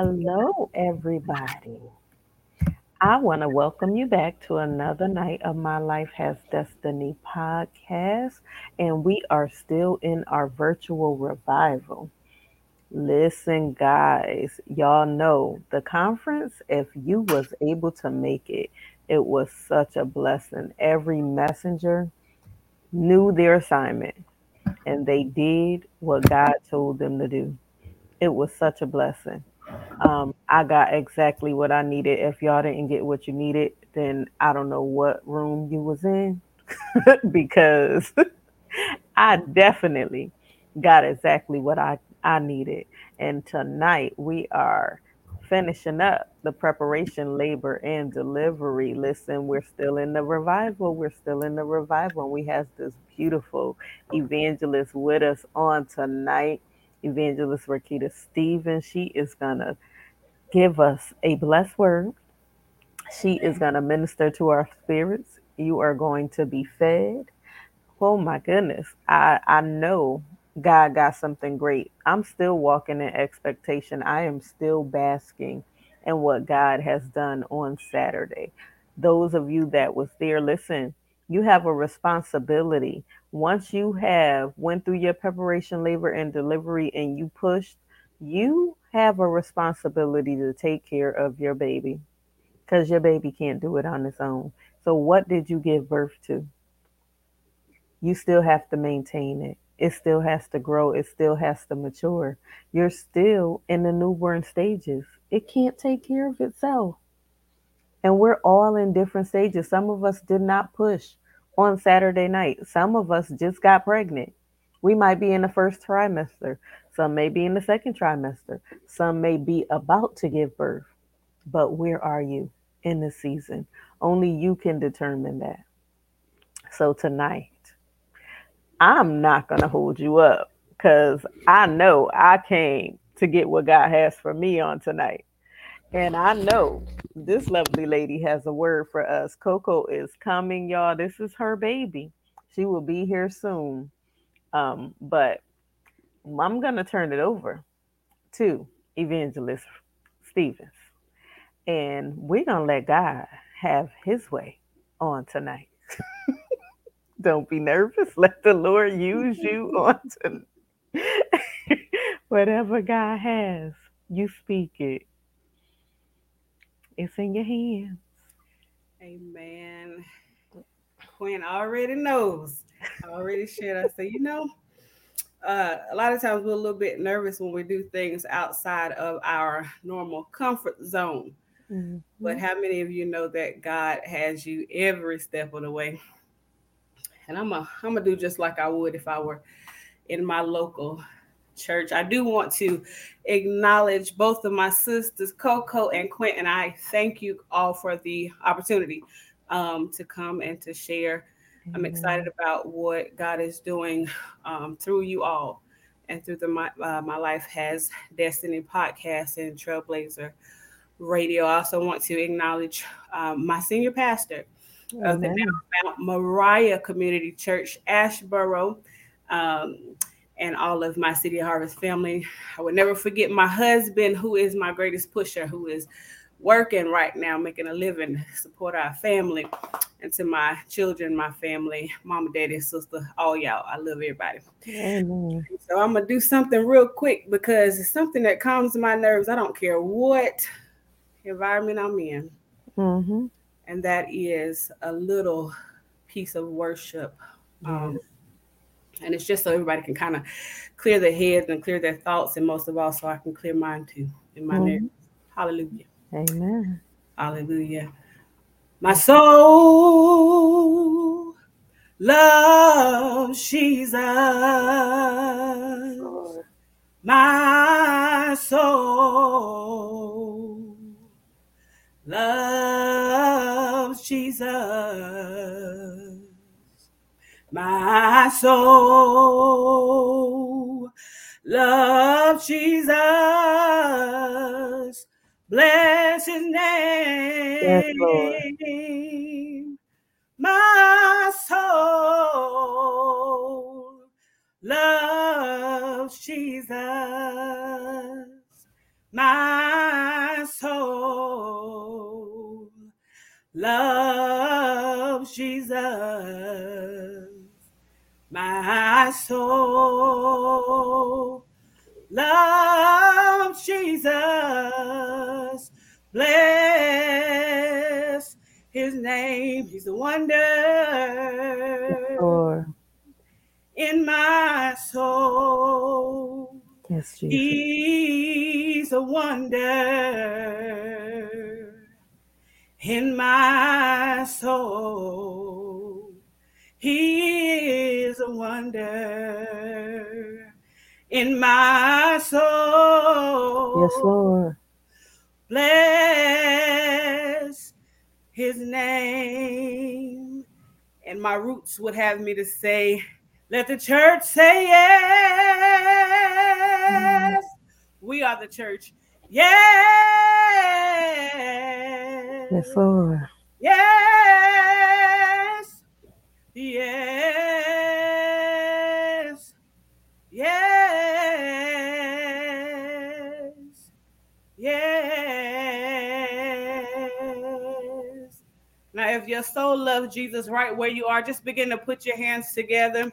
Hello, everybody. I want to welcome you back to another night of My Life Has Destiny podcast, and we are still in our virtual revival. Listen, guys, y'all know the conference, if you was able to make it, it was such a blessing. Every messenger knew their assignment and they did what God told them to do. It was such a blessing. Um, I got exactly what I needed. If y'all didn't get what you needed, then I don't know what room you was in because I definitely got exactly what I, I needed. And tonight we are finishing up the preparation, labor, and delivery. Listen, we're still in the revival. We're still in the revival. And we have this beautiful evangelist with us on tonight, Evangelist Rickeda Stephens. She is going to give us a blessed word. She is going to minister to our spirits. You are going to be fed. Oh my goodness. I, I know God got something great. I'm still walking in expectation. I am still basking in what God has done on Saturday. Those of you that was there, listen, you have a responsibility. Once you have went through your preparation, labor and delivery and you pushed, you have a responsibility to take care of your baby because your baby can't do it on its own. So what did you give birth to? You still have to maintain it it still has to grow, it still has to mature. You're still in the newborn stages. It can't take care of itself. And we're all in different stages. Some of us did not push on Saturday night, some of us just got pregnant. We might be in the first trimester, some may be in the second trimester, some may be about to give birth. But where are you in the season? Only you can determine that. So tonight, I'm not going to hold you up because I know I came to get what God has for me on tonight. And I know this lovely lady has a word for us. Coco is coming, y'all. This is her baby. She will be here soon. Um, but I'm to turn it over to Evangelist Stephens. And we're to let God have his way on tonight. Don't be nervous. Let the Lord use you on to whatever God has. You speak it. It's in your hands. Amen. Quinn already knows. I already shared. I said, you know, uh, a lot of times we're a little bit nervous when we do things outside of our normal comfort zone. Mm-hmm. But how many of you know that God has you every step of the way? and I'm a I'm gonna do just like I would if I were in my local church. I do want to acknowledge both of my sisters, Coco and Quentin. I thank you all for the opportunity um, to come and to share. Mm-hmm. I'm excited about what God is doing um, through you all and through the my, uh, my life has destiny podcast and Trailblazer Radio. I also want to acknowledge um, my senior pastor, of the Mount Moriah Community Church, Asheboro um, and all of my City Harvest family. I would never forget my husband, who is my greatest pusher, who is working right now, making a living, support our family, and to my children, my family, mama, daddy, sister, all y'all. I love everybody. Amen. So I'm gonna do something real quick because it's something that calms my nerves. I don't care what environment I'm in. Mm-hmm and that is a little piece of worship. Um, and it's just so everybody can kind of clear their heads and clear their thoughts, and most of all, so I can clear mine too in my mm-hmm. Hallelujah. Amen. Hallelujah. My soul loves Jesus. My soul loves Jesus. My soul loves Jesus. Bless his name. Yes, My soul loves Jesus. My soul loves Jesus. My soul loves Jesus. Bless his name. He's a wonder Lord. in my soul. Yes, Jesus. He's a wonder in my soul. He is a wonder in my soul. Yes, Lord. Bless his name. And my roots would have me to say, let the church say yes. Mm. We are the church. Yes. Yes, Lord. Yes. If your soul loves Jesus right where you are, just begin to put your hands together.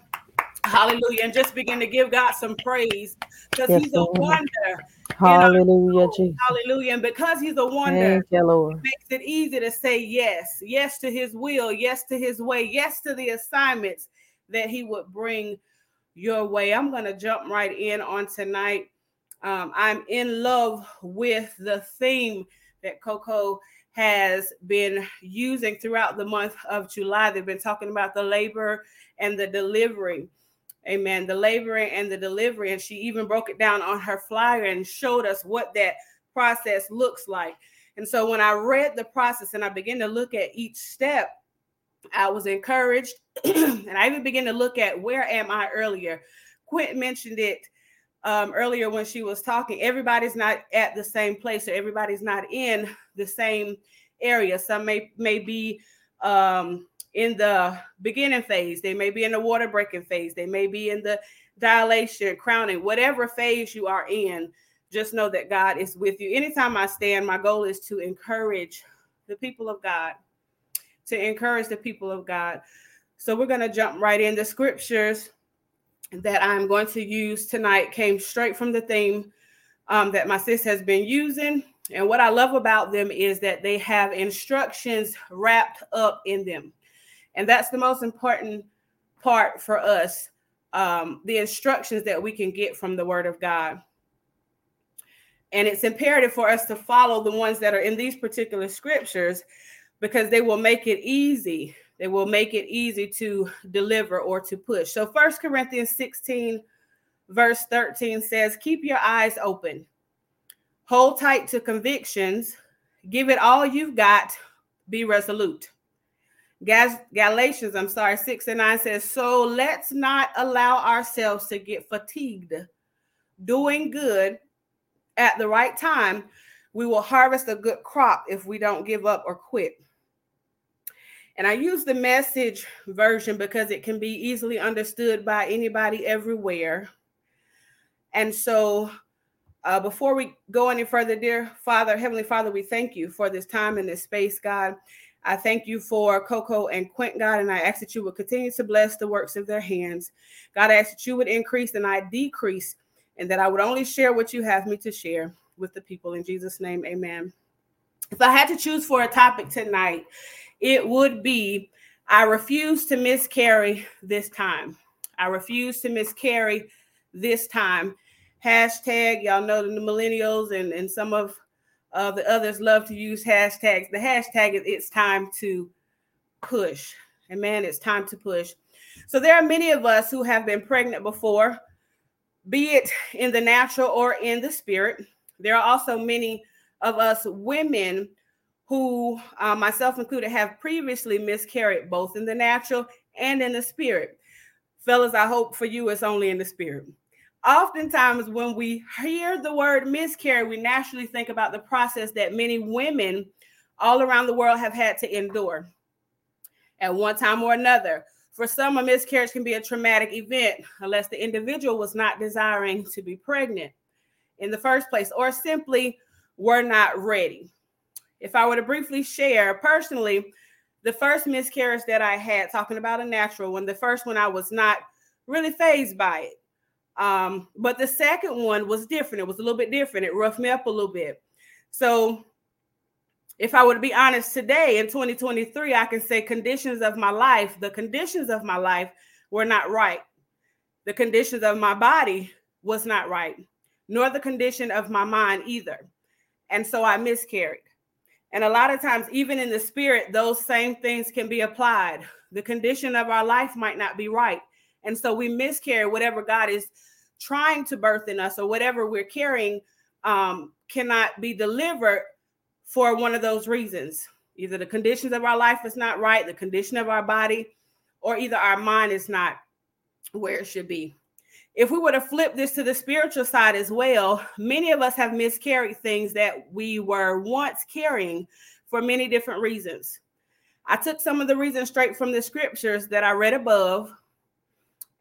Hallelujah. And just begin to give God some praise because Yes, he's a Lord. wonder. Hallelujah, Jesus. Hallelujah. And because he's a wonder, Thank you, Lord. makes it easy to say yes, yes to his will, yes to his way, yes to the assignments that he would bring your way. I'm going to jump right in on tonight. Um, I'm in love with the theme that Coco has been using throughout the month of July. They've been talking about the labor and the delivery. Amen. The laboring and the delivery. And she even broke it down on her flyer and showed us what that process looks like. And so when I read the process and I began to look at each step, I was encouraged. and I even began to look at where am I earlier. Quint mentioned it um, earlier when she was talking. Everybody's not at the same place, or everybody's not in the same area. Some may may be um, in the beginning phase. They may be in the water breaking phase. They may be in the dilation, crowning, whatever phase you are in. Just know that God is with you. Anytime I stand, my goal is to encourage the people of God, to encourage the people of God. So we're going to jump right in. The scriptures that I'm going to use tonight came straight from the theme um, that my sis has been using. And what I love about them is that they have instructions wrapped up in them. And that's the most important part for us um, the instructions that we can get from the Word of God. And it's imperative for us to follow the ones that are in these particular scriptures because they will make it easy. They will make it easy to deliver or to push. So, First Corinthians 16, verse 13 says, Keep your eyes open, hold tight to convictions, give it all you've got, be resolute. Galatians, I'm sorry, 6 and 9 says, So let's not allow ourselves to get fatigued doing good at the right time. We will harvest a good crop if we don't give up or quit. And I use the message version because it can be easily understood by anybody everywhere. And so, uh, before we go any further, dear Father, Heavenly Father, we thank you for this time and this space, God. I thank you for Coco and Quint, God, and I ask that you would continue to bless the works of their hands. God, I ask that you would increase and I decrease, and that I would only share what you have me to share with the people. In Jesus' name, amen. If I had to choose for a topic tonight, it would be I refuse to miscarry this time. I refuse to miscarry this time. Hashtag, y'all know the millennials and, and some of uh, the others love to use hashtags. The hashtag is it's time to push. And man, it's time to push. So there are many of us who have been pregnant before, be it in the natural or in the spirit. There are also many of us women who, uh, myself included, have previously miscarried both in the natural and in the spirit. Fellas, I hope for you it's only in the spirit. Oftentimes, when we hear the word miscarry, we naturally think about the process that many women all around the world have had to endure at one time or another. For some, a miscarriage can be a traumatic event unless the individual was not desiring to be pregnant in the first place or simply were not ready. If I were to briefly share personally, the first miscarriage that I had, talking about a natural one, the first one I was not really phased by it. Um, but the second one was different. It was a little bit different. It roughed me up a little bit. So if I were to be honest today in 2023, I can say conditions of my life, the conditions of my life were not right. The conditions of my body was not right, nor the condition of my mind either. And so I miscarried. And a lot of times, even in the spirit, those same things can be applied. The condition of our life might not be right. And so we miscarry whatever God is trying to birth in us or whatever we're carrying um, cannot be delivered for one of those reasons. Either the conditions of our life is not right, the condition of our body, or either our mind is not where it should be. If we were to flip this to the spiritual side as well, many of us have miscarried things that we were once carrying for many different reasons. I took some of the reasons straight from the scriptures that I read above,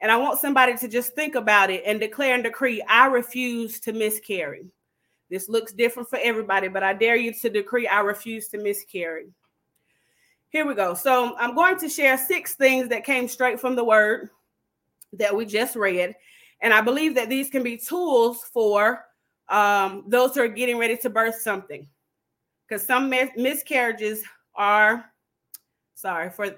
and I want somebody to just think about it and declare and decree I refuse to miscarry. This looks different for everybody, but I dare you to decree I refuse to miscarry. Here we go. So I'm going to share six things that came straight from the word that we just read. And I believe that these can be tools for um, those who are getting ready to birth something. Because some mis- miscarriages are, sorry, for,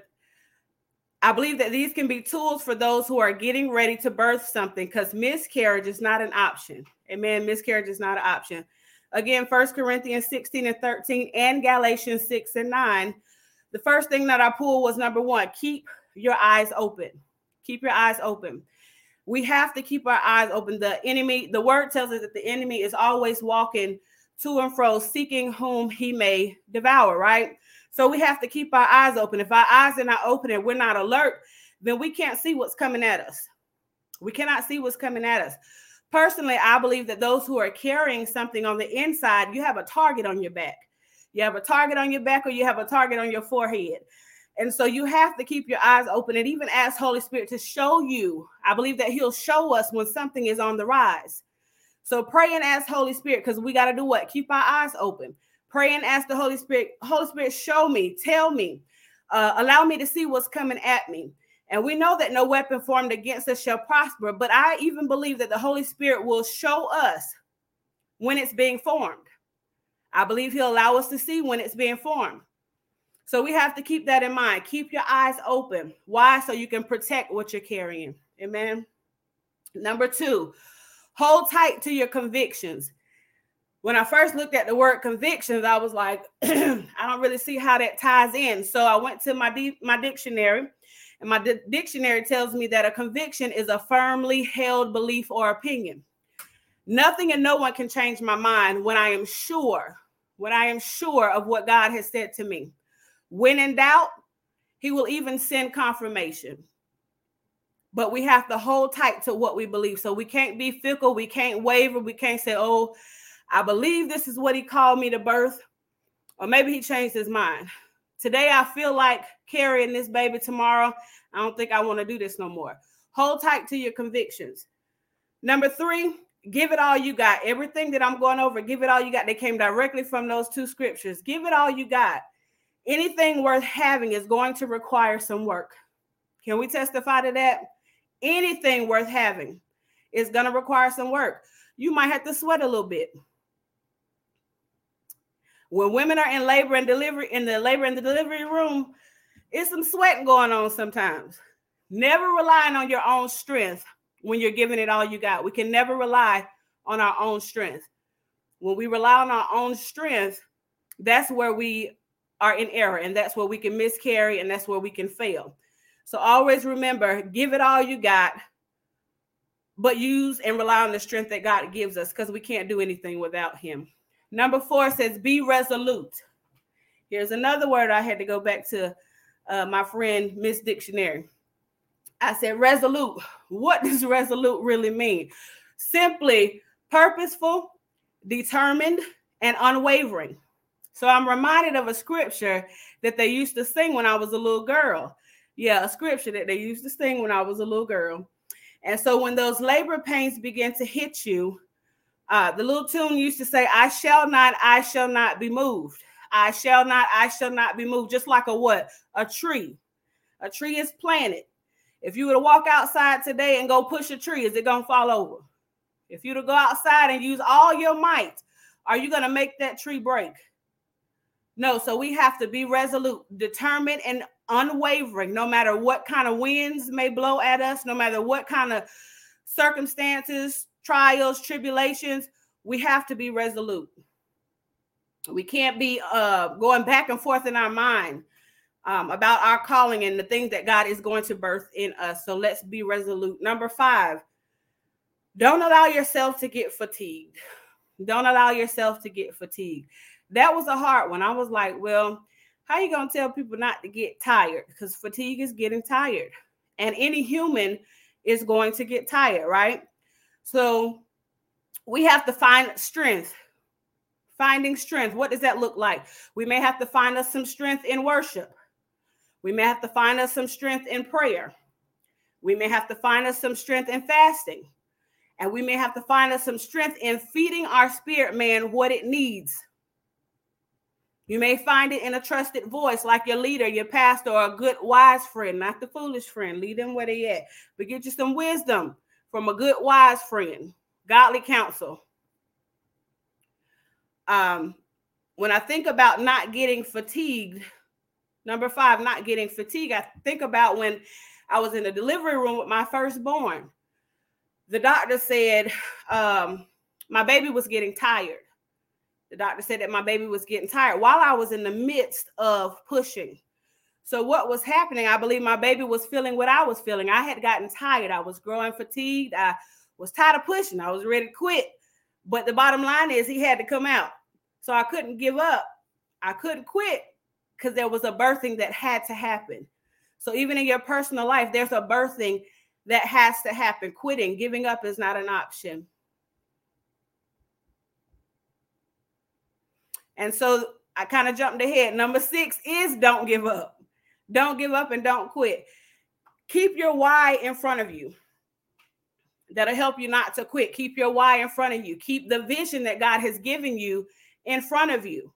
I believe that these can be tools for those who are getting ready to birth something because miscarriage is not an option. Amen. Miscarriage is not an option. Again, First Corinthians 16 and 13 and Galatians 6 and 9. The first thing that I pulled was number one, keep your eyes open. Keep your eyes open we have to keep our eyes open. The enemy, the word tells us that the enemy is always walking to and fro, seeking whom he may devour, right? So we have to keep our eyes open. If our eyes are not open and we're not alert, then we can't see what's coming at us. We cannot see what's coming at us. Personally, I believe that those who are carrying something on the inside, you have a target on your back. You have a target on your back or you have a target on your forehead. And so you have to keep your eyes open and even ask Holy Spirit to show you. I believe that He'll show us when something is on the rise. So pray and ask Holy Spirit because we got to do what? Keep our eyes open. Pray and ask the Holy Spirit, Holy Spirit, show me, tell me, uh, allow me to see what's coming at me. And we know that no weapon formed against us shall prosper, but I even believe that the Holy Spirit will show us when it's being formed. I believe He'll allow us to see when it's being formed. So we have to keep that in mind. Keep your eyes open. Why? So you can protect what you're carrying. Amen. Number two, hold tight to your convictions. When I first looked at the word convictions, I was like, I don't really see how that ties in. So I went to my di- my dictionary, and my di- dictionary tells me that a conviction is a firmly held belief or opinion. Nothing and no one can change my mind when I am sure, when I am sure of what God has said to me. When in doubt, he will even send confirmation. But we have to hold tight to what we believe. So we can't be fickle. We can't waver. We can't say, oh, I believe this is what he called me to birth. Or maybe he changed his mind. Today, I feel like carrying this baby tomorrow. I don't think I want to do this no more. Hold tight to your convictions. Number three, give it all you got. Everything that I'm going over, give it all you got. They came directly from those two scriptures. Give it all you got anything worth having is going to require some work. Can we testify to that? Anything worth having is going to require some work. You might have to sweat a little bit. When women are in labor and delivery in the labor and the delivery room, it's some sweating going on sometimes. Never relying on your own strength when you're giving it all you got. We can never rely on our own strength. When we rely on our own strength, that's where we are in error, and that's where we can miscarry, and that's where we can fail. So always remember, give it all you got, but use and rely on the strength that God gives us because we can't do anything without Him. Number four says, be resolute. Here's another word I had to go back to uh, my friend Miss Dictionary. I said, resolute. What does resolute really mean? Simply purposeful, determined, and unwavering. So I'm reminded of a scripture that they used to sing when I was a little girl. Yeah, a scripture that they used to sing when I was a little girl. And so when those labor pains begin to hit you, uh, the little tune used to say, I shall not, I shall not be moved. I shall not, I shall not be moved. Just like a what? A tree. A tree is planted. If you were to walk outside today and go push a tree, is it going to fall over? If you were to go outside and use all your might, are you going to make that tree break? No, so we have to be resolute, determined, and unwavering, no matter what kind of winds may blow at us, no matter what kind of circumstances, trials, tribulations, we have to be resolute. We can't be uh, going back and forth in our mind um, about our calling and the things that God is going to birth in us. So let's be resolute. Number five, don't allow yourself to get fatigued. Don't allow yourself to get fatigued. That was a hard one. I was like, well, how you going to tell people not to get tired? Because fatigue is getting tired. And any human is going to get tired, right? So we have to find strength. Finding strength. What does that look like? We may have to find us some strength in worship. We may have to find us some strength in prayer. We may have to find us some strength in fasting. And we may have to find us some strength in feeding our spirit man what it needs. You may find it in a trusted voice, like your leader, your pastor, or a good wise friend, not the foolish friend. Lead them where they at. But get you some wisdom from a good wise friend, godly counsel. Um, when I think about not getting fatigued, Number five, not getting fatigued, I think about when I was in the delivery room with my firstborn. The doctor said um, my baby was getting tired. The doctor said that my baby was getting tired while I was in the midst of pushing. So, what was happening? I believe my baby was feeling what I was feeling. I had gotten tired. I was growing fatigued. I was tired of pushing. I was ready to quit. But the bottom line is, he had to come out. So, I couldn't give up. I couldn't quit because there was a birthing that had to happen. So even in your personal life, there's a birthing that has to happen. Quitting, giving up is not an option. And so I kind of jumped ahead. Number six is don't give up. Don't give up and don't quit. Keep your why in front of you. That'll help you not to quit. Keep your why in front of you. Keep the vision that God has given you in front of you.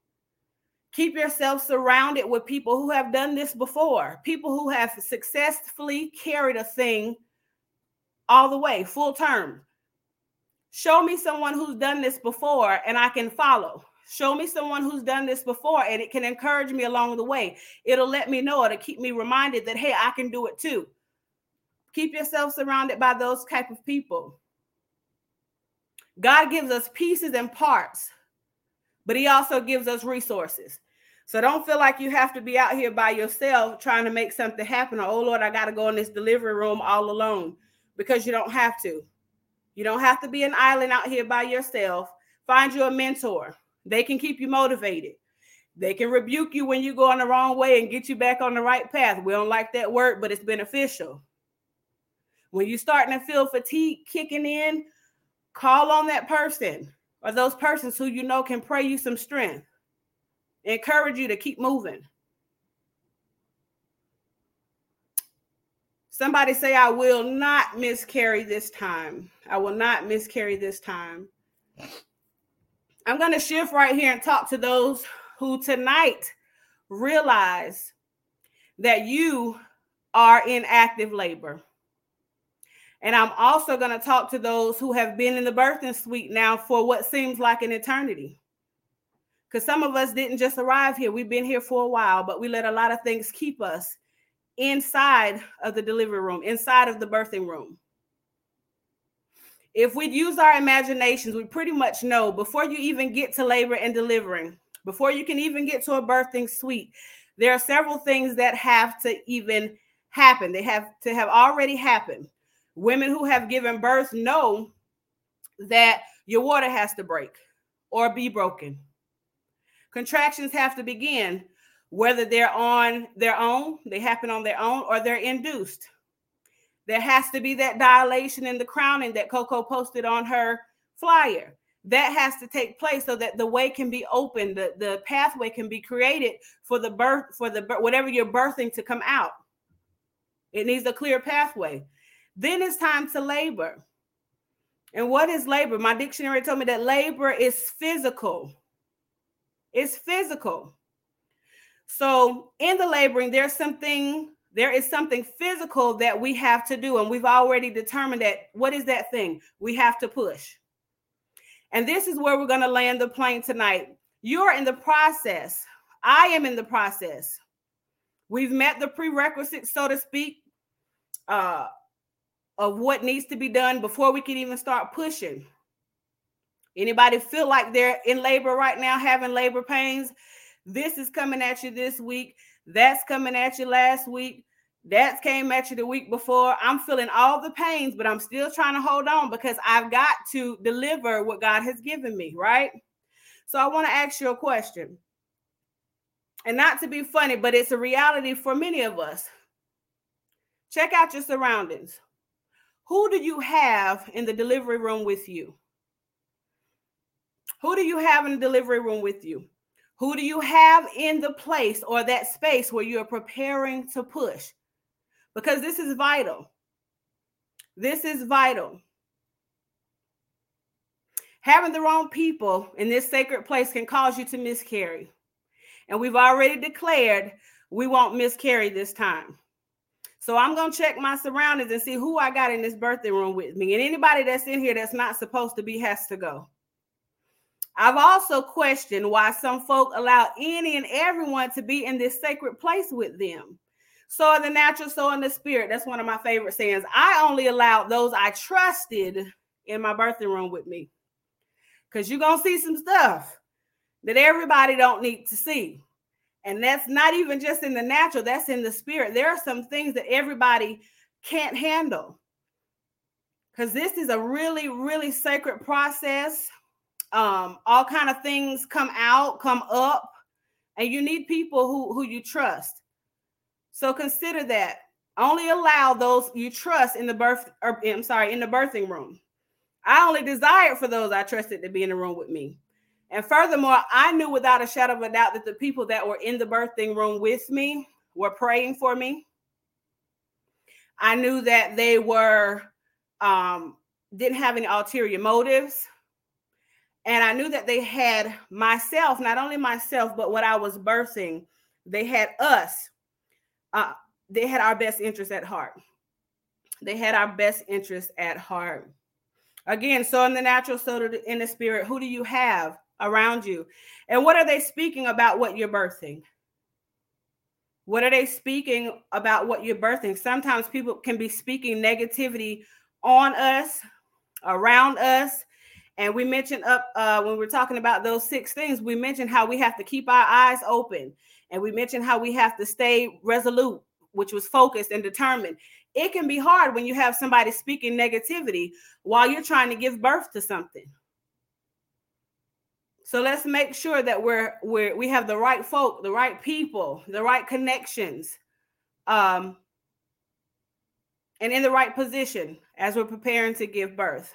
Keep yourself surrounded with people who have done this before, people who have successfully carried a thing all the way, full term. Show me someone who's done this before and I can follow. Show me someone who's done this before and it can encourage me along the way. It'll let me know, it'll keep me reminded that, hey, I can do it too. Keep yourself surrounded by those type of people. God gives us pieces and parts but he also gives us resources. So don't feel like you have to be out here by yourself trying to make something happen. Or, oh Lord, I got to go in this delivery room all alone because you don't have to. You don't have to be an island out here by yourself. Find you a mentor. They can keep you motivated. They can rebuke you when you go on the wrong way and get you back on the right path. We don't like that word, but it's beneficial. When you're starting to feel fatigue kicking in, call on that person or those persons who you know can pray you some strength, encourage you to keep moving. Somebody say, I will not miscarry this time. I will not miscarry this time. I'm going to shift right here and talk to those who tonight realize that you are in active labor. And I'm also going to talk to those who have been in the birthing suite now for what seems like an eternity. Because some of us didn't just arrive here, we've been here for a while, but we let a lot of things keep us inside of the delivery room, inside of the birthing room. If we use our imaginations, we pretty much know before you even get to labor and delivering, before you can even get to a birthing suite, there are several things that have to even happen. They have to have already happened Women who have given birth know that your water has to break or be broken. Contractions have to begin, whether they're on their own, they happen on their own, or they're induced. There has to be that dilation in the crowning that Coco posted on her flyer. That has to take place so that the way can be opened, the, the pathway can be created for the birth, for the whatever you're birthing to come out. It needs a clear pathway. Then it's time to labor. And what is labor? My dictionary told me that labor is physical. It's physical. So in the laboring, there's something, there is something physical that we have to do. And we've already determined that what is that thing? We have to push. And this is where we're going to land the plane tonight. You're in the process. I am in the process. We've met the prerequisites, so to speak, uh, of what needs to be done before we can even start pushing. Anybody feel like they're in labor right now, having labor pains? This is coming at you this week. That's coming at you last week. That came at you the week before. I'm feeling all the pains, but I'm still trying to hold on because I've got to deliver what God has given me, right? So I want to ask you a question. And not to be funny, but it's a reality for many of us. Check out your surroundings. Who do you have in the delivery room with you? Who do you have in the delivery room with you? Who do you have in the place or that space where you're preparing to push? Because this is vital. This is vital. Having the wrong people in this sacred place can cause you to miscarry. And we've already declared we won't miscarry this time. So I'm going to check my surroundings and see who I got in this birthing room with me. And anybody that's in here that's not supposed to be has to go. I've also questioned why some folk allow any and everyone to be in this sacred place with them. So in the natural, so in the spirit. That's one of my favorite sayings. I only allowed those I trusted in my birthing room with me. Because you're gonna see some stuff that everybody don't need to see. And that's not even just in the natural, that's in the spirit. There are some things that everybody can't handle. Because this is a really, really sacred process um, all kind of things come out, come up, and you need people who who you trust. So consider that. Only allow those you trust in the birth, or I'm sorry, in the birthing room. I only desired for those I trusted to be in the room with me. And furthermore, I knew without a shadow of a doubt that the people that were in the birthing room with me were praying for me. I knew that they were um, didn't have any ulterior motives. And I knew that they had myself, not only myself, but what I was birthing, they had us. Uh, they had our best interest at heart. They had our best interest at heart. Again, so in the natural, so in the spirit, who do you have around you? And what are they speaking about what you're birthing? What are they speaking about what you're birthing? Sometimes people can be speaking negativity on us, around us, and we mentioned up uh, when we are talking about those six things, we mentioned how we have to keep our eyes open. And we mentioned how we have to stay resolute, which was focused and determined. It can be hard when you have somebody speaking negativity while you're trying to give birth to something. So let's make sure that we're we're we have the right folk, the right people, the right connections, um, and in the right position as we're preparing to give birth.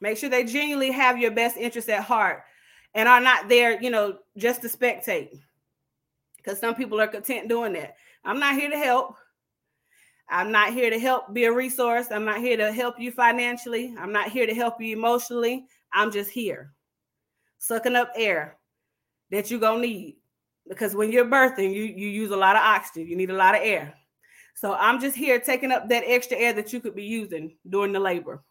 Make sure they genuinely have your best interest at heart and are not there, you know, just to spectate. Because some people are content doing that. I'm not here to help. I'm not here to help be a resource. I'm not here to help you financially. I'm not here to help you emotionally. I'm just here sucking up air that you're going to need. Because when you're birthing, you, you use a lot of oxygen, you need a lot of air. So I'm just here taking up that extra air that you could be using during the labor.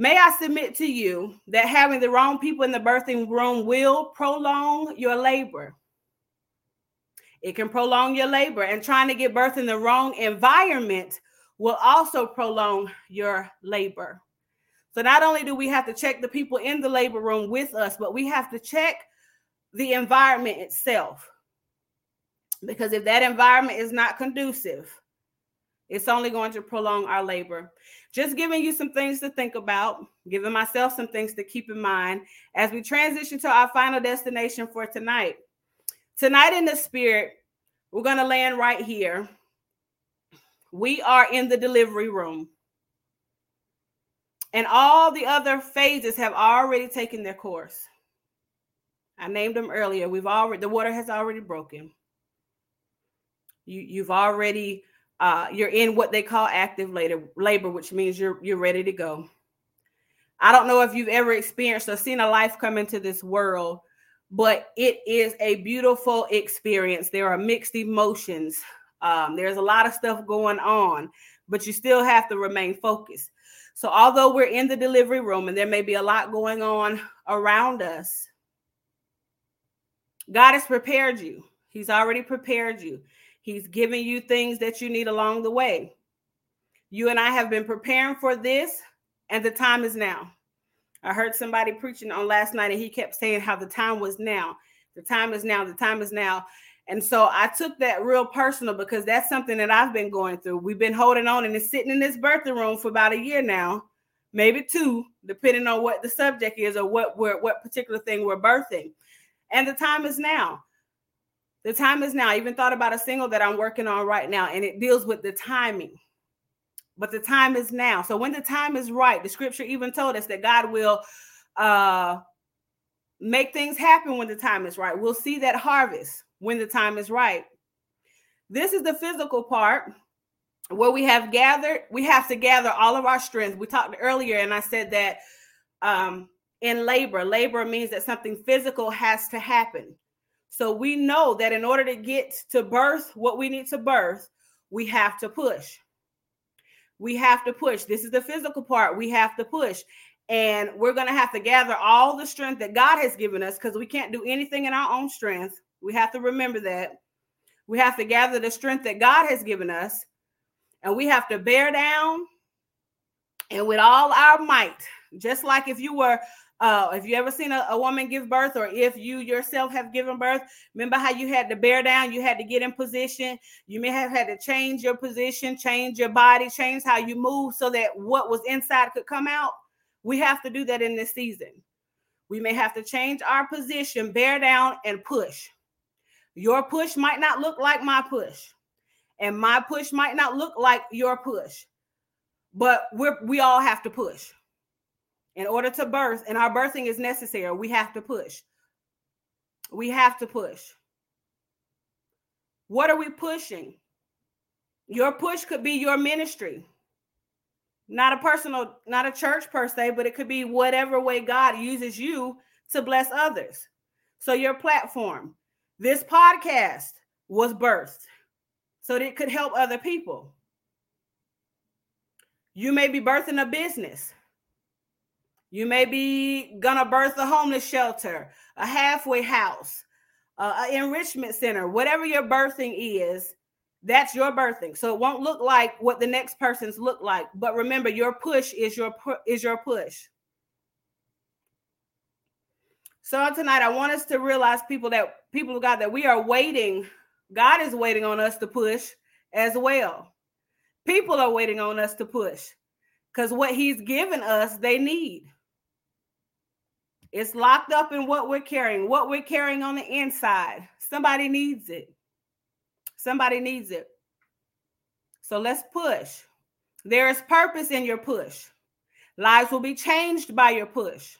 May I submit to you that having the wrong people in the birthing room will prolong your labor. It can prolong your labor, and trying to give birth in the wrong environment will also prolong your labor. So, not only do we have to check the people in the labor room with us, but we have to check the environment itself. Because if that environment is not conducive, it's only going to prolong our labor. Just giving you some things to think about, giving myself some things to keep in mind as we transition to our final destination for tonight. Tonight in the spirit, we're going to land right here. We are in the delivery room. And all the other phases have already taken their course. I named them earlier. We've already the water has already broken. You you've already uh, you're in what they call active labor, labor, which means you're you're ready to go. I don't know if you've ever experienced or seen a life come into this world but it is a beautiful experience. There are mixed emotions. Um, there's a lot of stuff going on, but you still have to remain focused. So, although we're in the delivery room and there may be a lot going on around us, God has prepared you. He's already prepared you. He's giving you things that you need along the way. You and I have been preparing for this, and the time is now. I heard somebody preaching on last night, and he kept saying how the time was now. The time is now. The time is now. And so I took that real personal because that's something that I've been going through. We've been holding on and it's sitting in this birthing room for about a year now, maybe two, depending on what the subject is or what we're what particular thing we're birthing. And the time is now. The time is now. I even thought about a single that I'm working on right now, and it deals with the timing. But the time is now. So when the time is right, the scripture even told us that God will uh make things happen when the time is right. We'll see that harvest when the time is right. This is the physical part where we have gathered, we have to gather all of our strength. We talked earlier, and I said that um, in labor, labor means that something physical has to happen. So we know that in order to get to birth what we need to birth, we have to push. We have to push. This is the physical part. We have to push. And we're going to have to gather all the strength that God has given us because we can't do anything in our own strength. We have to remember that. We have to gather the strength that God has given us, and we have to bear down and with all our might, just like if you were uh, if you ever seen a, a, woman give birth, or if you yourself have given birth, remember how you had to bear down, you had to get in position. You may have had to change your position, change your body, change how you move so that what was inside could come out. We have to do that in this season. We may have to change our position, bear down, and push. Your push might not look like my push, and my push might not look like your push, but we're we all have to push in order to birth, and our birthing is necessary. We have to push. We have to push. What are we pushing? Your push could be your ministry. Not a personal, not a church per se, but it could be whatever way God uses you to bless others. So, your platform, this podcast was birthed so that it could help other people. You may be birthing a business. You may be gonna birth a homeless shelter, a halfway house, uh, an enrichment center, whatever your birthing is. That's your birthing. So it won't look like what the next person's look like. But remember, your push is your pu- is your push. So tonight, I want us to realize, people that people of God, that we are waiting. God is waiting on us to push as well. People are waiting on us to push because what He's given us, they need. It's locked up in what we're carrying, what we're carrying on the inside. Somebody needs it. Somebody needs it. So let's push. There is purpose in your push. Lives will be changed by your push.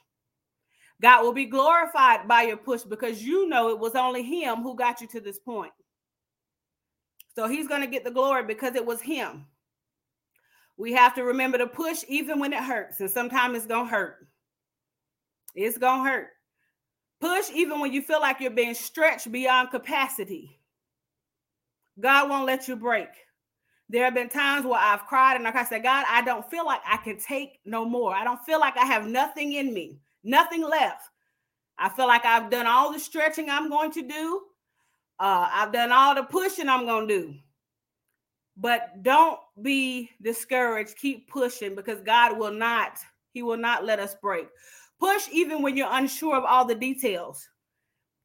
God will be glorified by your push because you know it was only Him who got you to this point. So He's going to get the glory because it was Him. We have to remember to push even when it hurts, and sometimes it's going to hurt. It's going to hurt. Push even when you feel like you're being stretched beyond capacity. God won't let you break. There have been times where I've cried and like I said, God, I don't feel like I can take no more. I don't feel like I have nothing in me nothing left. I feel like I've done all the stretching I'm going to do. Uh, I've done all the pushing I'm going to do. But don't be discouraged. Keep pushing because God will not, He will not let us break. Push even when you're unsure of all the details.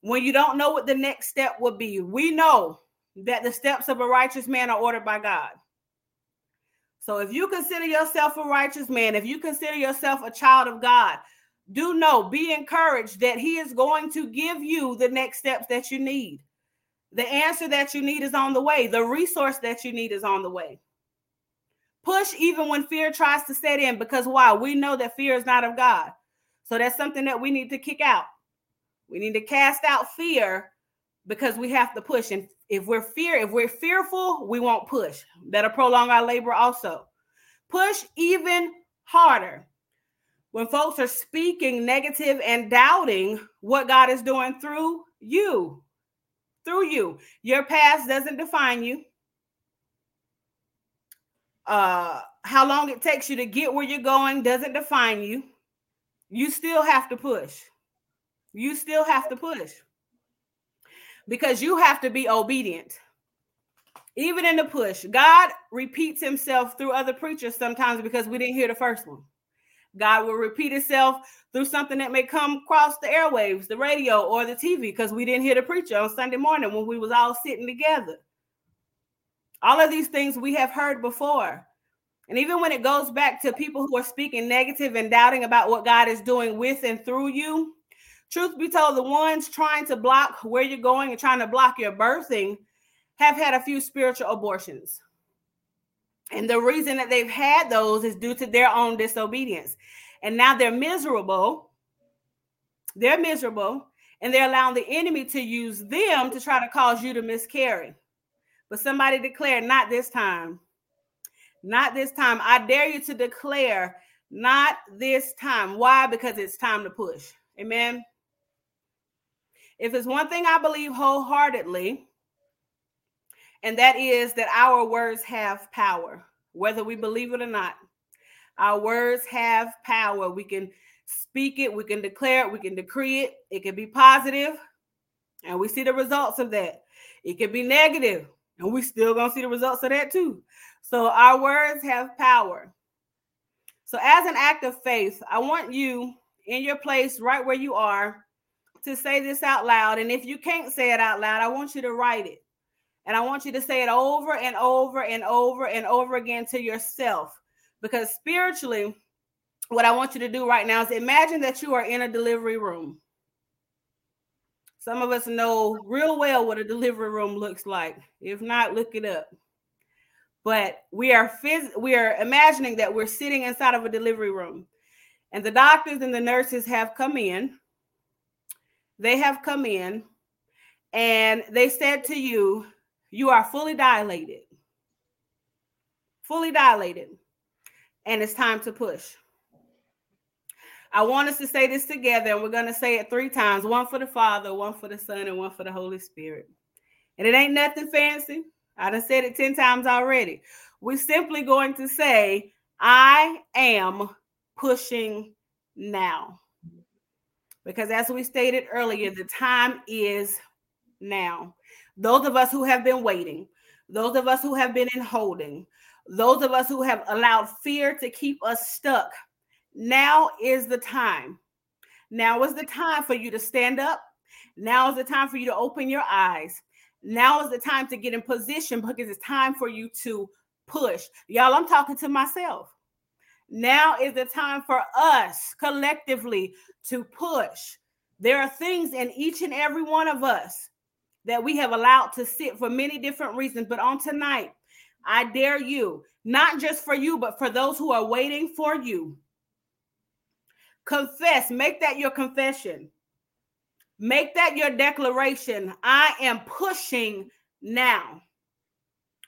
When you don't know what the next step will be. We know that the steps of a righteous man are ordered by God. So if you consider yourself a righteous man, if you consider yourself a child of God, do know, be encouraged that He is going to give you the next steps that you need. The answer that you need is on the way, the resource that you need is on the way. Push even when fear tries to set in, because why? We know that fear is not of God. So that's something that we need to kick out. We need to cast out fear because we have to push. And if we're fear, if we're fearful, we won't push. That'll prolong our labor also. Push even harder when folks are speaking negative and doubting what God is doing through you, through you. Your past doesn't define you. Uh, how long it takes you to get where you're going doesn't define you. You still have to push. You still have to push because you have to be obedient. Even in the push, God repeats himself through other preachers sometimes because we didn't hear the first one. God will repeat itself through something that may come across the airwaves, the radio, or the TV, because we didn't hear the preacher on Sunday morning when we was all sitting together. All of these things we have heard before. And even when it goes back to people who are speaking negative and doubting about what God is doing with and through you, truth be told, the ones trying to block where you're going and trying to block your birthing have had a few spiritual abortions. And the reason that they've had those is due to their own disobedience. And now they're miserable. They're miserable. And they're allowing the enemy to use them to try to cause you to miscarry. But somebody declared, not this time. Not this time. I dare you to declare, not this time. Why? Because it's time to push. Amen. If it's one thing I believe wholeheartedly, and that is that our words have power, whether we believe it or not. Our words have power. We can speak it, we can declare it, we can decree it. It can be positive, and we see the results of that. It can be negative, and we still gonna see the results of that too. So our words have power. So, as an act of faith, I want you in your place, right where you are, to say this out loud. And if you can't say it out loud, I want you to write it. And I want you to say it over and over and over and over again to yourself. Because spiritually, what I want you to do right now is imagine that you are in a delivery room. Some of us know real well what a delivery room looks like. If not, look it up. But we are phys- we are imagining that we're sitting inside of a delivery room. And the doctors and the nurses have come in. They have come in and they said to you, you are fully dilated. Fully dilated. And it's time to push. I want us to say this together, and we're going to say it three times one for the Father, one for the Son, and one for the Holy Spirit. And it ain't nothing fancy. I done said it 10 times already. We're simply going to say, I am pushing now. Because as we stated earlier, the time is now. Those of us who have been waiting, those of us who have been in holding, those of us who have allowed fear to keep us stuck, now is the time. Now is the time for you to stand up. Now is the time for you to open your eyes. Now is the time to get in position because it's time for you to push. Y'all, I'm talking to myself. Now is the time for us collectively to push. There are things in each and every one of us that we have allowed to sit for many different reasons. But on tonight, I dare you, not just for you, but for those who are waiting for you. Confess, make that your confession. Make that your declaration. I am pushing now.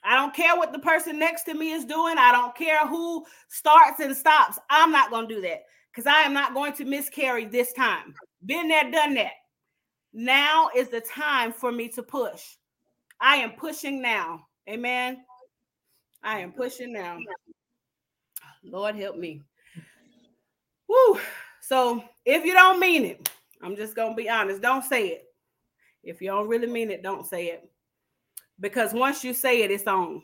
I don't care what the person next to me is doing. I don't care who starts and stops. I'm not going to do that because I am not going to miscarry this time. Been there, done that. Now is the time for me to push. I am pushing now. Amen. I am pushing now. Lord help me. Woo. So if you don't mean it, I'm just gonna be honest. Don't say it. If you don't really mean it, don't say it. Because once you say it, it's on.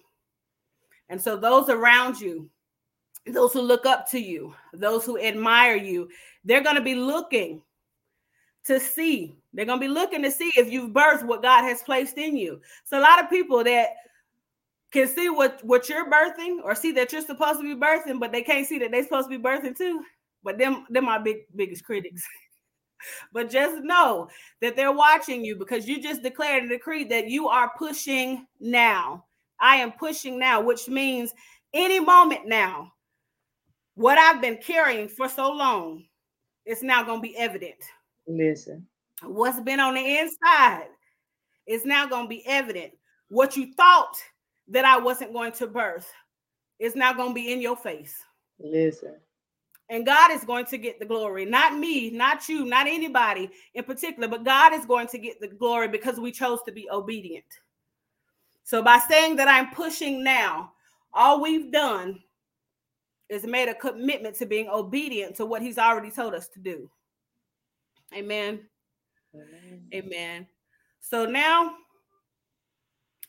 And so those around you, those who look up to you, those who admire you, they're to be looking to see. They're to be looking to see if you've birthed what God has placed in you. So a lot of people that can see what what you're birthing or see that you're supposed to be birthing, but they can't see that they're supposed to be birthing too. But them, them my big biggest critics. but just know that they're watching you because you just declared and decreed that you are pushing now. I am pushing now, which means any moment now, what I've been carrying for so long, it's now going to be evident. Listen. What's been on the inside is now going to be evident. What you thought that I wasn't going to birth is now going to be in your face. Listen. And God is going to get the glory, not me, not you, not anybody in particular, but God is going to get the glory because we chose to be obedient. So by saying that I'm pushing now, all we've done is made a commitment to being obedient to what he's already told us to do. Amen. Amen. Amen. So now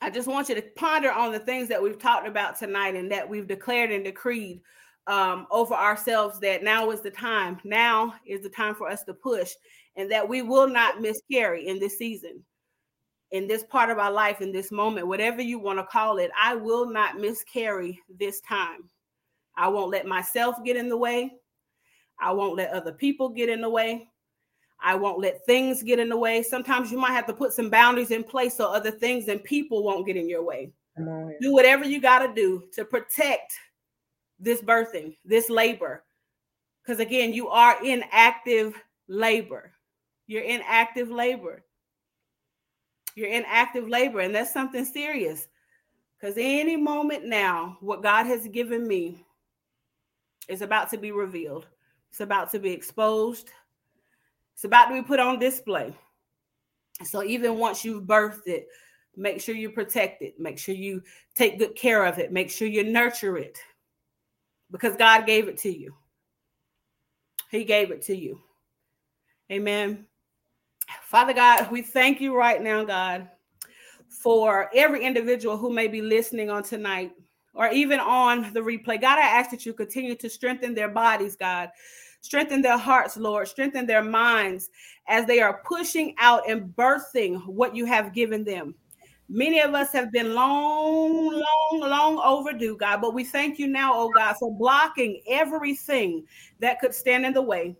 I just want you to ponder on the things that we've talked about tonight and that we've declared and decreed um, over ourselves that now is the time. Now is the time for us to push and that we will not miscarry in this season, in this part of our life, in this moment, whatever you want to call it. I will not miscarry this time. I won't let myself get in the way. I won't let other people get in the way. I won't let things get in the way. Sometimes you might have to put some boundaries in place so other things and people won't get in your way. Do whatever you got to do to protect this birthing, this labor. Because again, you are in active labor. You're in active labor. You're in active labor, and that's something serious. Because any moment now, what God has given me is about to be revealed, it's about to be exposed, it's about to be put on display. So even once you've birthed it, make sure you protect it, make sure you take good care of it, make sure you nurture it because God gave it to you. He gave it to you. Amen. Father God, we thank you right now, God, for every individual who may be listening on tonight or even on the replay. God, I ask that you continue to strengthen their bodies, God. Strengthen their hearts, Lord. Strengthen their minds as they are pushing out and birthing what you have given them. Many of us have been long, long, long overdue, God, but we thank you now, oh God, for blocking everything that could stand in the way.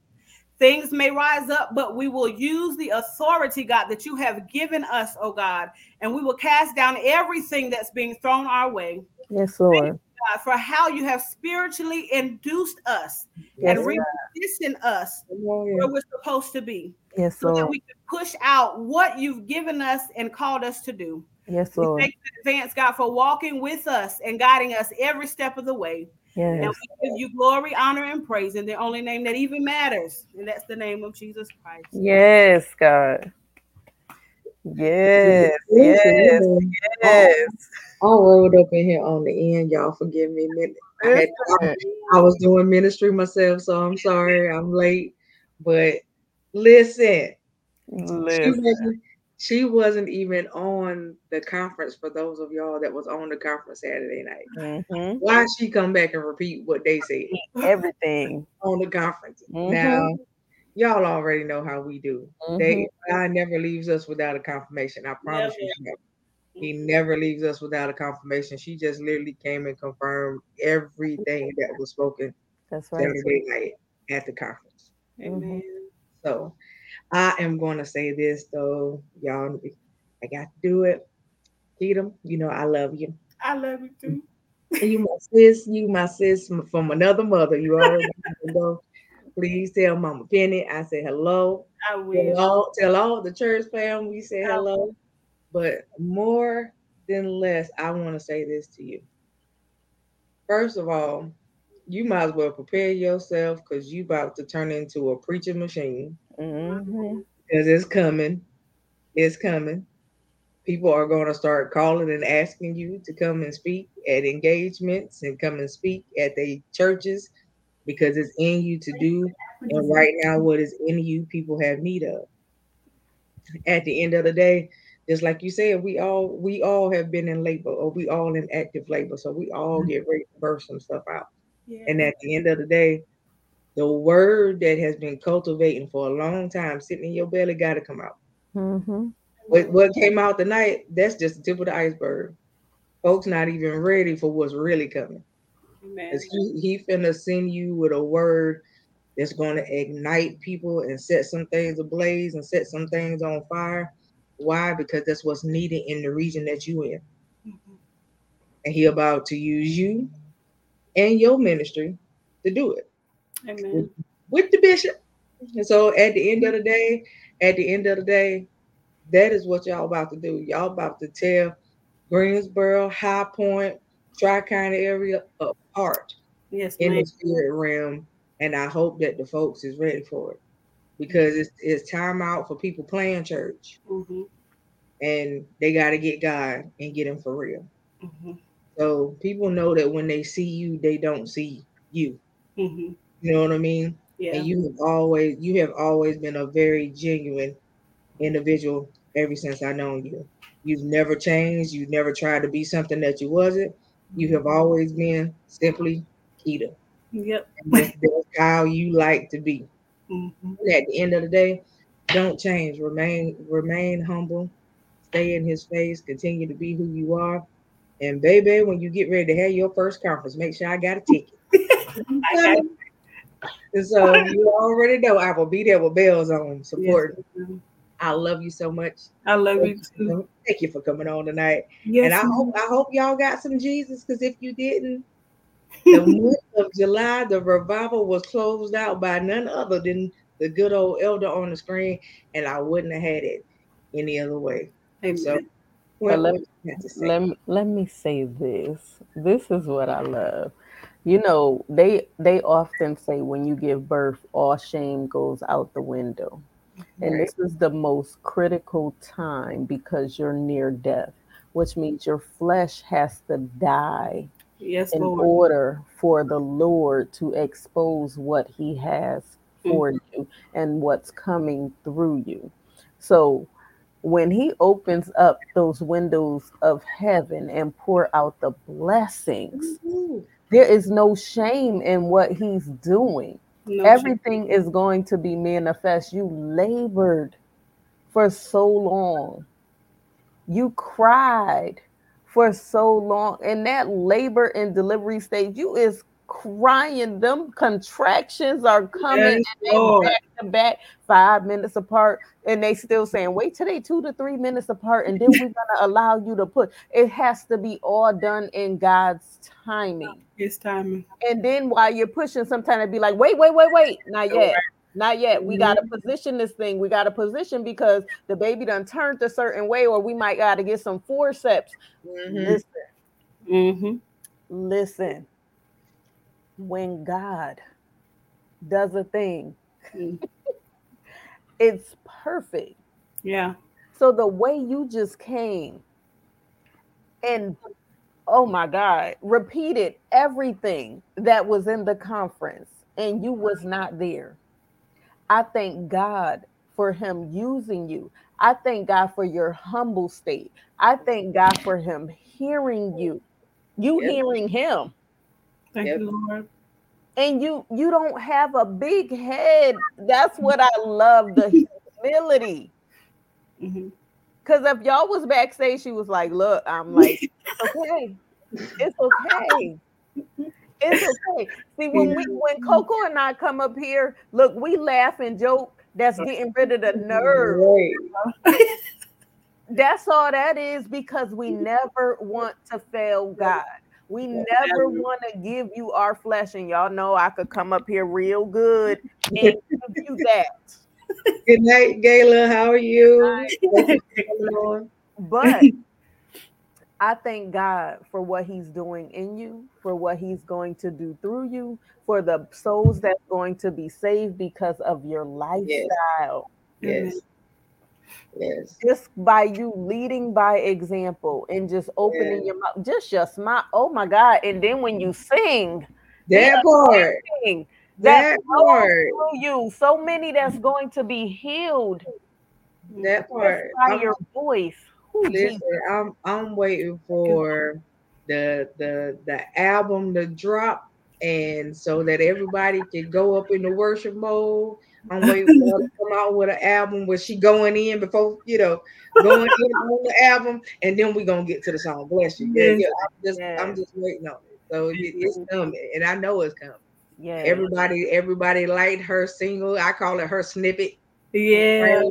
Things may rise up, but we will use the authority, God, that you have given us, oh God, and we will cast down everything that's being thrown our way. Yes, Lord. God, for how you have spiritually induced us yes, and repositioned us where we're supposed to be. Yes, so Lord. that we can push out what you've given us and called us to do. Yes, Lord. We thank you in advance, God, for walking with us and guiding us every step of the way. Yes. And we give you glory, honor, and praise in the only name that even matters, and that's the name of Jesus Christ. Yes, God. Yes, yes, yes. I rolled up in here on the end. Y'all forgive me. I, had, I, was doing ministry myself, so I'm sorry I'm late. But listen, listen. She, wasn't, even on the conference for those of y'all that was on the conference Saturday night. Mm-hmm. Why she come back and repeat what they said? Everything on the conference. Mm-hmm. Now, y'all already know how we do. Mm-hmm. They God never leaves us without a confirmation. I promise never. you. He never leaves us without a confirmation. She just literally came and confirmed everything that was spoken That's right. Saturday night at the conference. Amen. So I am going to say this though, y'all. I got to do it. Keatum, you know I love you. I love you too. you my sis, you my sis from another mother. You already know. Please tell Mama Penny I say hello. I will. Tell all, tell all the church family we say hello. But more than less, I want to say this to you. First of all, you might as well prepare yourself because you about to turn into a preaching machine. Mm-hmm. Because it's coming. It's coming. People are going to start calling and asking you to come and speak at engagements and come and speak at the churches because it's in you to do. And right now, what is in you, people have need of. At the end of the day, just like you said, we all we all have been in labor or we all in active labor. So we all mm-hmm. get ready to burst some stuff out. Yeah. And at the end of the day, the word that has been cultivating for a long time sitting in your belly got to come out. Mm-hmm. What, what came out tonight, that's just the tip of the iceberg. Folks not even ready for what's really coming. Because he, he finna send you with a word that's going to ignite people and set some things ablaze and set some things on fire why? Because that's what's needed in the region that you in. Mm-hmm. And he about to use you and your ministry to do it. Amen. With, the bishop. And so at the end of the day, at the end of the day, that is what y'all about to do. Y'all about to tear Greensboro, High Point, Tri County area apart. Yes, in the spirit realm and I hope that the folks is ready for it because it's it's time out for people playing church, Mm-hmm. and they got to get God and get Him for real. Mm-hmm. So people know that when they see you, they don't see you. Mm-hmm. You know what I mean? Yeah. And you have always you have always been a very genuine individual ever since I known you. You've never changed. You've never tried to be something that you wasn't. You have always been simply Keita. Yep. That's, that's how you like to be. Mm-hmm. At the end of the day, don't change. Remain remain humble. Stay in his face. Continue to be who you are. And baby, when you get ready to have your first conference, make sure I got a ticket. I got And so you already know I will be there with bells on supporting. Yes. I love you so much. I love you too. Thank you for coming on tonight. Yes. and I ma'am. hope I hope y'all got some Jesus because if you didn't, the month of July, the revival was closed out by none other than the good old elder on the screen, and I wouldn't have had it any other way. Amen. So, Well, let- what you have to say? let me, let me say this. This is what I love. You know, they they often say when you give birth, all shame goes out the window. And Right. this is the most critical time because you're near death, which means your flesh has to die yes, in Lord. order for the Lord to expose what he has for mm-hmm. you and what's coming through you. So when he opens up those windows of heaven and pour out the blessings, Ooh, there is no shame in what he's doing. No, Everything is going to be manifest. You labored for so long. You cried for so long. In that labor and delivery stage, you is crying. Them contractions are coming Yes, and they back to back, five minutes apart, and they still saying, wait till they two to three minutes apart, and then we're gonna allow you to put it has to be all done in God's timing. It's timing. And then while you're pushing, sometimes it'd be like, wait, wait, wait, wait, not yet. Not yet. We got to Mm-hmm. position this thing. We got to position because the baby done turned a certain way, or we might got to get some forceps. mhm. Listen, Mm-hmm. listen. When God does a thing, Mm. it's perfect. Yeah. So the way you just came and oh my God, repeated everything that was in the conference and you was not there. I thank God for him using you. I thank God for your humble state. I thank God for him hearing you. You Yep. hearing him. Thank Yep. you, Lord. And you you don't have a big head. That's what I love the humility. Mm-hmm. Cause if y'all was backstage, she was like, "Look, I'm like, okay, it's okay, it's okay." See, when we when Coco and I come up here, look, we laugh and joke. That's getting rid of the nerve. Right. That's all that is because we never want to fail God. We never want to give you our flesh, and y'all know I could come up here real good and give you that. Good night, Gayla. How are you? Hi. Thank you for coming on. But I thank God for what He's doing in you, for what He's going to do through you, for the souls that's going to be saved because of your lifestyle. Yes. Yes. Just by you leading by example and just opening your mouth, just your smile. Oh my God. And then when you sing, That part. sing that part. through you, so many that's going to be healed That part. by I'm- your voice. Ooh, Listen. I'm I'm waiting for the the the album to drop and so that everybody can go up in the worship mode. I'm waiting for her to come out with an album where she going in before you know going in on the album, and then we're gonna get to the song. Bless you. Yeah, Yes. yeah, I'm just I'm just waiting on it. So it, it's coming, and I know it's coming. Yeah. Everybody everybody liked her single. I call it her snippet. Yeah.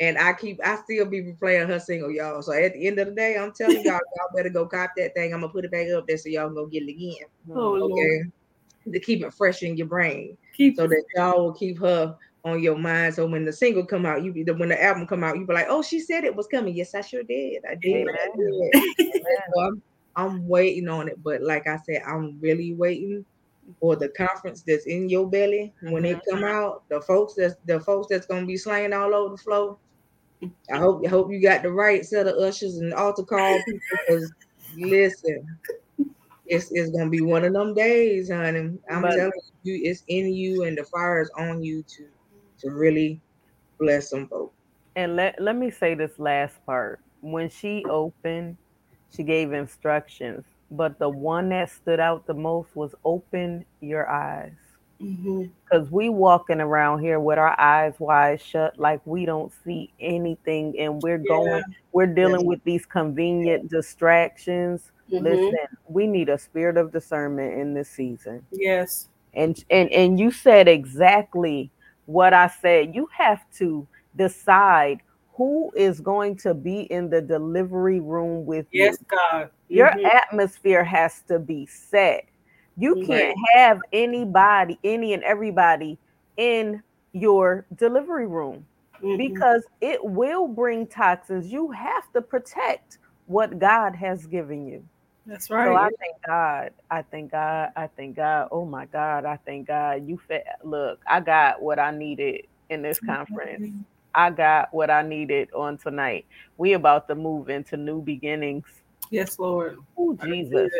And I keep, I still be replaying her single, y'all. So at the end of the day, I'm telling y'all, y'all better go cop that thing. I'm gonna put it back up there so y'all can go get it again. Oh, Lord. Okay. To keep it fresh in your brain. Keep So that y'all will keep her on your mind. So when the single come out, you be the when the album come out, you be like, oh, she said it was coming. Yes, I sure did. I did. I did. so I'm I'm waiting on it. But like I said, I'm really waiting for the conference that's in your belly when it mm-hmm. come out. The folks that's the folks that's gonna be slaying all over the floor. I hope I hope you got the right set of ushers and altar call people. Because listen, it's it's gonna be one of them days, honey. I'm But- telling you, it's in you and the fire is on you to to really bless them both. And let let me say this last part. When she opened, she gave instructions, but the one that stood out the most was open your eyes. Mm-hmm. Cause we walking around here with our eyes wide shut, like we don't see anything, and we're going, we're dealing Yeah. with these convenient distractions. Mm-hmm. Listen, we need a spirit of discernment in this season. Yes. and and and you said exactly what I said. You have to decide who is going to be in the delivery room with Yes, you. God. Your Mhm. atmosphere has to be set. You can't have anybody, any and everybody in your delivery room Mhm. because it will bring toxins. You have to protect what God has given you. That's right. So I thank God. I thank God. I thank God. Oh my God. I thank God. You fe- look. I got what I needed in this conference. I got what I needed on tonight. We about to move into new beginnings. Yes, Lord. Oh Jesus!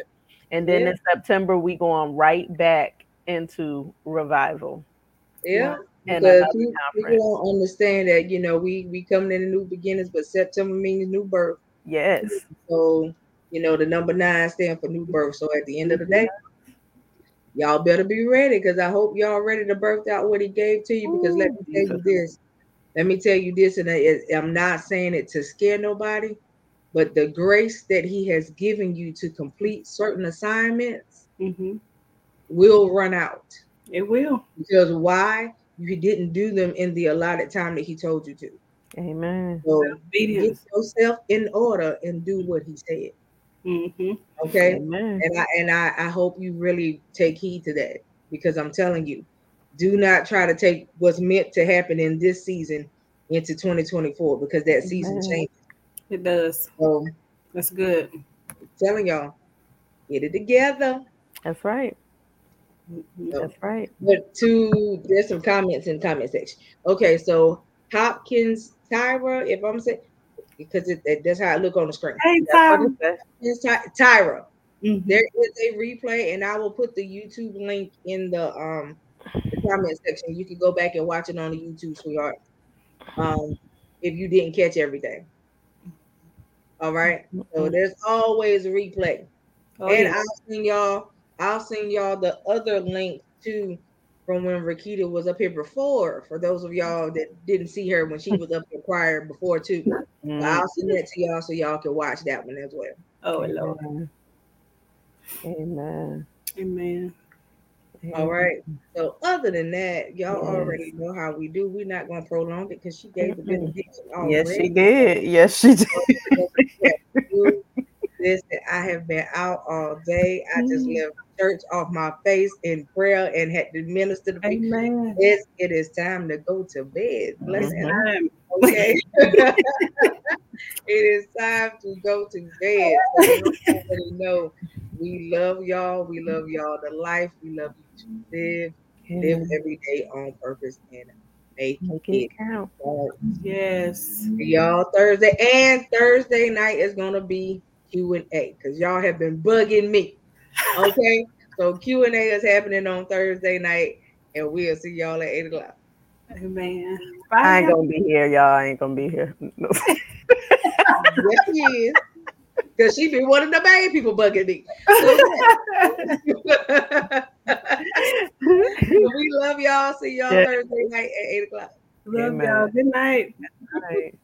And then Yeah. in September we going right back into revival. Yeah. And Because another people, people don't understand that, you know, we we coming into new beginnings, but September means new birth. Yes. So, you know, the number nine stand for new birth. So at the end of the day, y'all better be ready because I hope y'all ready to birth out what he gave to you. Because let me tell you this. Let me tell you this, and I, I'm not saying it to scare nobody, but the grace that he has given you to complete certain assignments Mm-hmm. will run out. It will. Because why? You didn't do them in the allotted time that he told you to. Amen. So get yourself in order and do what he said. Mm-hmm. Okay. Amen. And I and I, I hope you really take heed to that because I'm telling you, do not try to take what's meant to happen in this season into 2024 because that season Amen. changes. It does. So That's good. I'm telling y'all, get it together. That's right. So, That's right. but to there's some comments in the comment section. Okay, so Hopkins Tyra, if I'm saying because it, it- that's how I look on the screen. Hey, That's what Tom. it says. It's Ty- Tyra. Mhm. There is a replay, and I will put the YouTube link in the um the comment section. You can go back and watch it on the YouTube, sweetheart. Um, if you didn't catch everything. All right. So Mhm. there's always a replay. Oh, and yeah. I'll send y'all, I'll send y'all the other link too from when Rickeda was up here before. For those of y'all that didn't see her when she was up here prior before too. So Mm. I'll send that to y'all so y'all can watch that one as well. Oh, Lord. Amen. Amen. Amen. All right. So other than that, y'all Yes. already know how we do. We're not going to prolong it because she gave the benediction already. Yes, she did. Yes, she did. Listen, I have been out all day. I just Mm. church off my face in prayer and had to minister to people. Amen. Yes, it is time to go to bed. Bless. Okay. it is time to go to bed. So know we love y'all. We love y'all the life. We love you to live. Live every day on purpose and make Make it it count. count. Yes. Y'all Thursday and Thursday night is gonna be Q and A because y'all have been bugging me. Okay, so Q and A is happening on Thursday night, and we'll see y'all at eight o'clock. Amen. I ain't gonna be here, y'all. I ain't gonna be here. No. yes, she is, because she be one of the main people bugging me. We love y'all. See y'all Yeah. Thursday night at eight o'clock. Love Amen. y'all. Good night. All right.